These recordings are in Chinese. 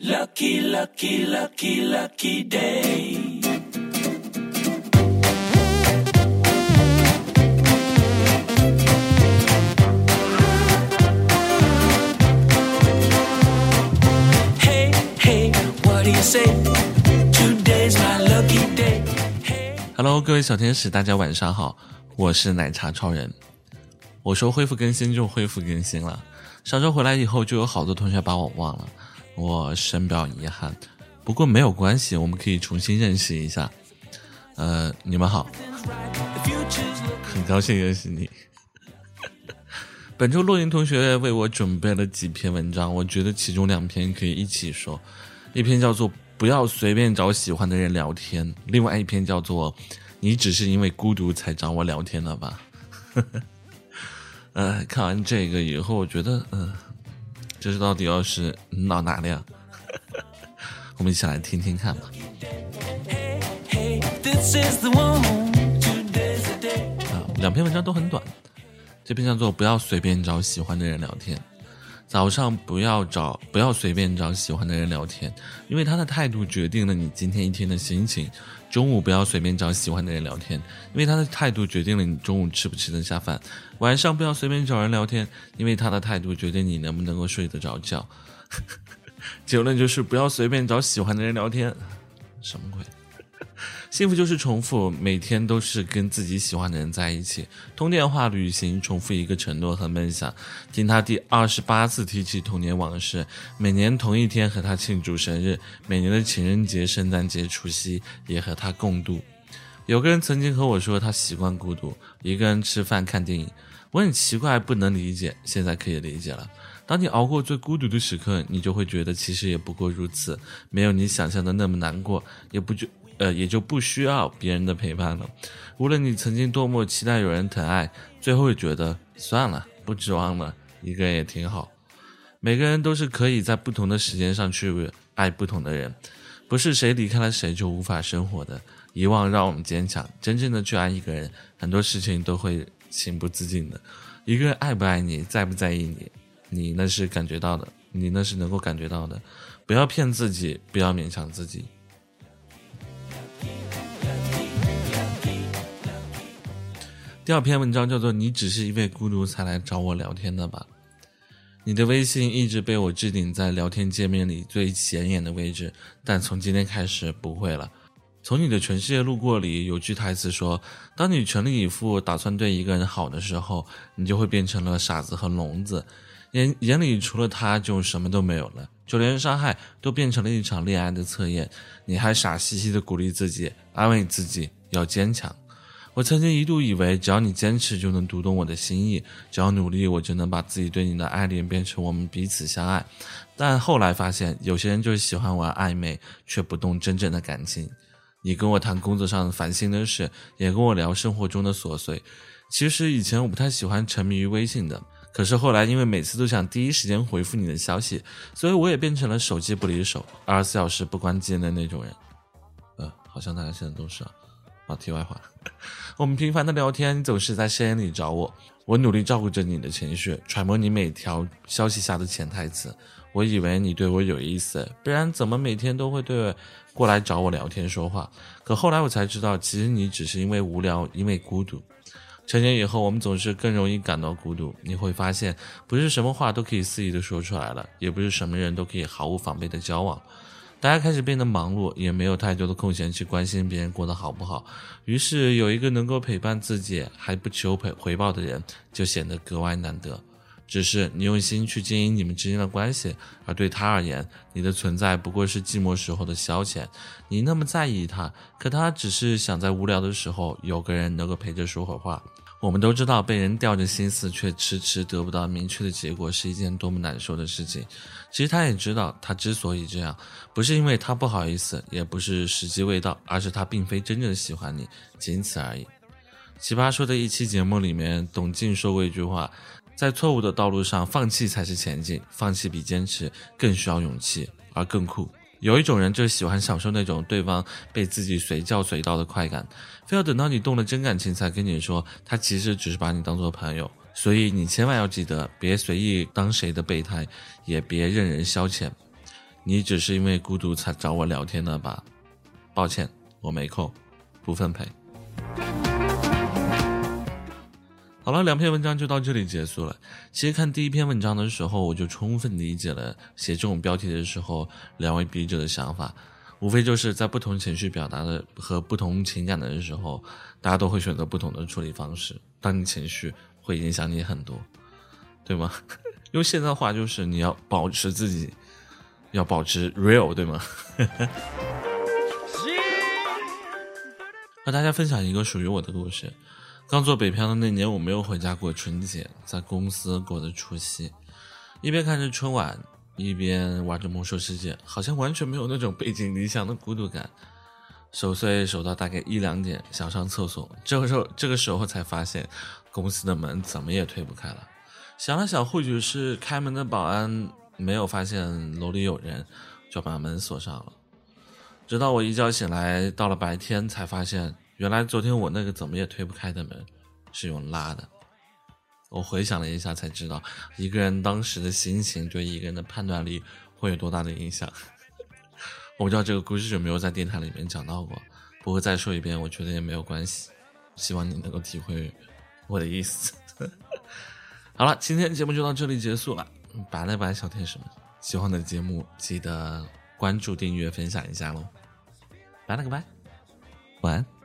Lucky, lucky, lucky, lucky day. Hey, hey, what do you say? Today's my lucky day hello 各位小天使，大家晚上好，我是奶茶超人。我说恢复更新就恢复更新了，上周回来以后就有好多同学把我忘了，我深表遗憾。不过没有关系，我们可以重新认识一下。呃，你们好，很高兴认识你。本周洛云同学为我准备了几篇文章，我觉得其中两篇可以一起说，一篇叫做“不要随便找喜欢的人聊天”，另外一篇叫做“你只是因为孤独才找我聊天的吧”。呃，看完这个以后，我觉得，嗯、这是到底要是闹哪里啊？我们一起来听听看吧。啊，两篇文章都很短。这篇叫做“不要随便找喜欢的人聊天”。早上不要找，不要随便找喜欢的人聊天，因为他的态度决定了你今天一天的心情。中午不要随便找喜欢的人聊天，因为他的态度决定了你中午吃不吃得下饭。晚上不要随便找人聊天，因为他的态度决定你能不能够睡得着觉。结论就是不要随便找喜欢的人聊天，什么鬼？幸福就是重复，每天都是跟自己喜欢的人在一起，通电话、旅行，重复一个承诺和梦想。听他第二十八次提起童年往事，每年同一天和他庆祝生日，每年的情人节、圣诞节、除夕也和他共度。有个人曾经和我说，他习惯孤独，一个人吃饭、看电影。我很奇怪，不能理解，现在可以理解了。当你熬过最孤独的时刻，你就会觉得其实也不过如此，没有你想象的那么难过，也不觉呃也就不需要别人的陪伴了。无论你曾经多么期待有人疼爱，最后觉得算了，不指望了，一个人也挺好。每个人都是可以在不同的时间上去爱不同的人，不是谁离开了谁就无法生活的。遗忘让我们坚强，真正的去爱一个人，很多事情都会情不自禁的。一个人爱不爱你，在不在意你，你那是感觉到的，你那是能够感觉到的。不要骗自己，不要勉强自己。第二篇文章叫做“你只是因为孤独才来找我聊天的吧”。你的微信一直被我置顶在聊天界面里最显眼的位置，但从今天开始不会了。从你的全世界路过里有句台词说：“当你全力以赴打算对一个人好的时候，你就会变成了傻子和聋子，眼眼里除了他就什么都没有了，就连伤害都变成了一场恋爱的测验。你还傻兮兮的鼓励自己，安慰自己要坚强。我曾经一度以为，只要你坚持，就能读懂我的心意；只要努力，我就能把自己对你的爱恋变成我们彼此相爱。但后来发现，有些人就是喜欢玩暧昧，却不动真正的感情。你跟我谈工作上的烦心的事，也跟我聊生活中的琐碎。其实以前我不太喜欢沉迷于微信的，可是后来因为每次都想第一时间回复你的消息，所以我也变成了手机不离手、二十四小时不关机的那种人。呃，好像大家现在都是啊。啊，题外话，我们频繁的聊天，你总是在深夜里找我，我努力照顾着你的情绪，揣摩你每条消息下的潜台词。我以为你对我有意思，不然怎么每天都会对过来找我聊天说话？可后来我才知道，其实你只是因为无聊，因为孤独。成年以后，我们总是更容易感到孤独。你会发现，不是什么话都可以肆意的说出来了，也不是什么人都可以毫无防备的交往。大家开始变得忙碌，也没有太多的空闲去关心别人过得好不好。于是，有一个能够陪伴自己还不求回回报的人，就显得格外难得。只是你用心去经营你们之间的关系，而对他而言，你的存在不过是寂寞时候的消遣。你那么在意他，可他只是想在无聊的时候有个人能够陪着说会话。我们都知道，被人吊着心思却迟迟得不到明确的结果是一件多么难受的事情。其实他也知道，他之所以这样，不是因为他不好意思，也不是时机未到，而是他并非真正喜欢你，仅此而已。奇葩说的一期节目里面，董静说过一句话：在错误的道路上，放弃才是前进，放弃比坚持更需要勇气，而更酷。有一种人就喜欢享受那种对方被自己随叫随到的快感，非要等到你动了真感情才跟你说，他其实只是把你当做朋友。所以你千万要记得，别随意当谁的备胎，也别任人消遣。你只是因为孤独才找我聊天的吧？抱歉，我没空，不分配。好了，两篇文章就到这里结束了。其实看第一篇文章的时候，我就充分理解了写这种标题的时候两位笔者的想法，无非就是在不同情绪表达的和不同情感的时候，大家都会选择不同的处理方式。当你情绪会影响你很多，对吗？用现在话就是你要保持自己，要保持 real，对吗？和大家分享一个属于我的故事。刚做北漂的那年，我没有回家过春节，在公司过的除夕，一边看着春晚，一边玩着魔兽世界，好像完全没有那种背井离乡的孤独感。守岁守到大概一两点，想上厕所，这个时候这个时候才发现，公司的门怎么也推不开了。想了想，或许是开门的保安没有发现楼里有人，就把门锁上了。直到我一觉醒来，到了白天，才发现。原来昨天我那个怎么也推不开的门，是用拉的。我回想了一下，才知道一个人当时的心情对一个人的判断力会有多大的影响。我不知道这个故事有没有在电台里面讲到过，不过再说一遍，我觉得也没有关系。希望你能够体会我的意思。好了，今天节目就到这里结束了。拜了拜，小天使们，喜欢的节目记得关注、订阅、分享一下喽。拜了个拜，晚安。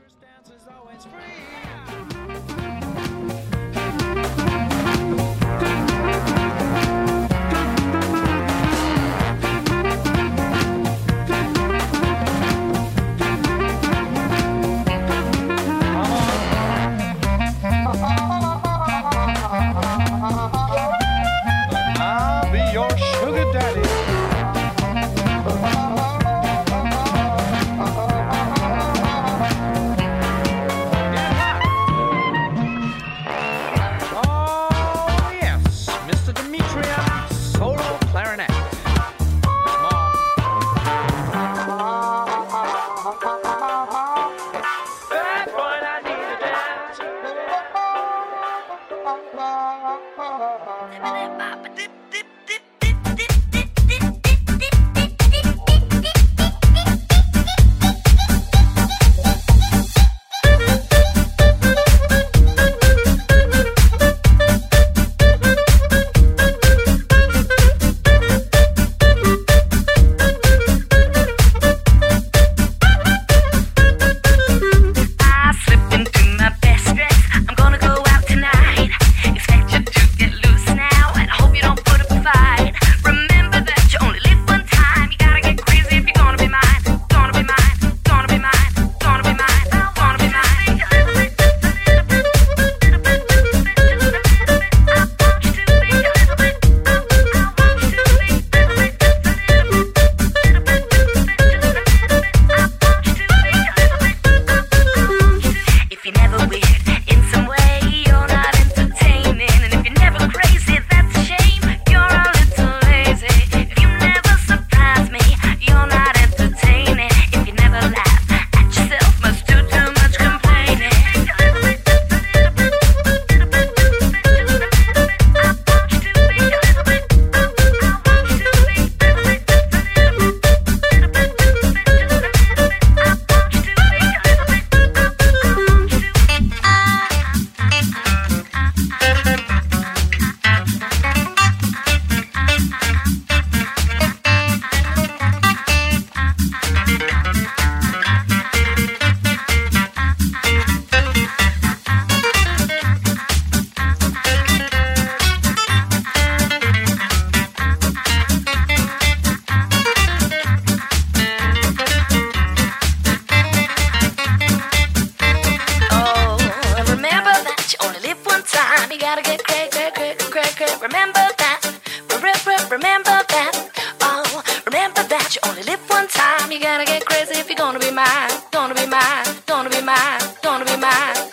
mine, gonna be mine.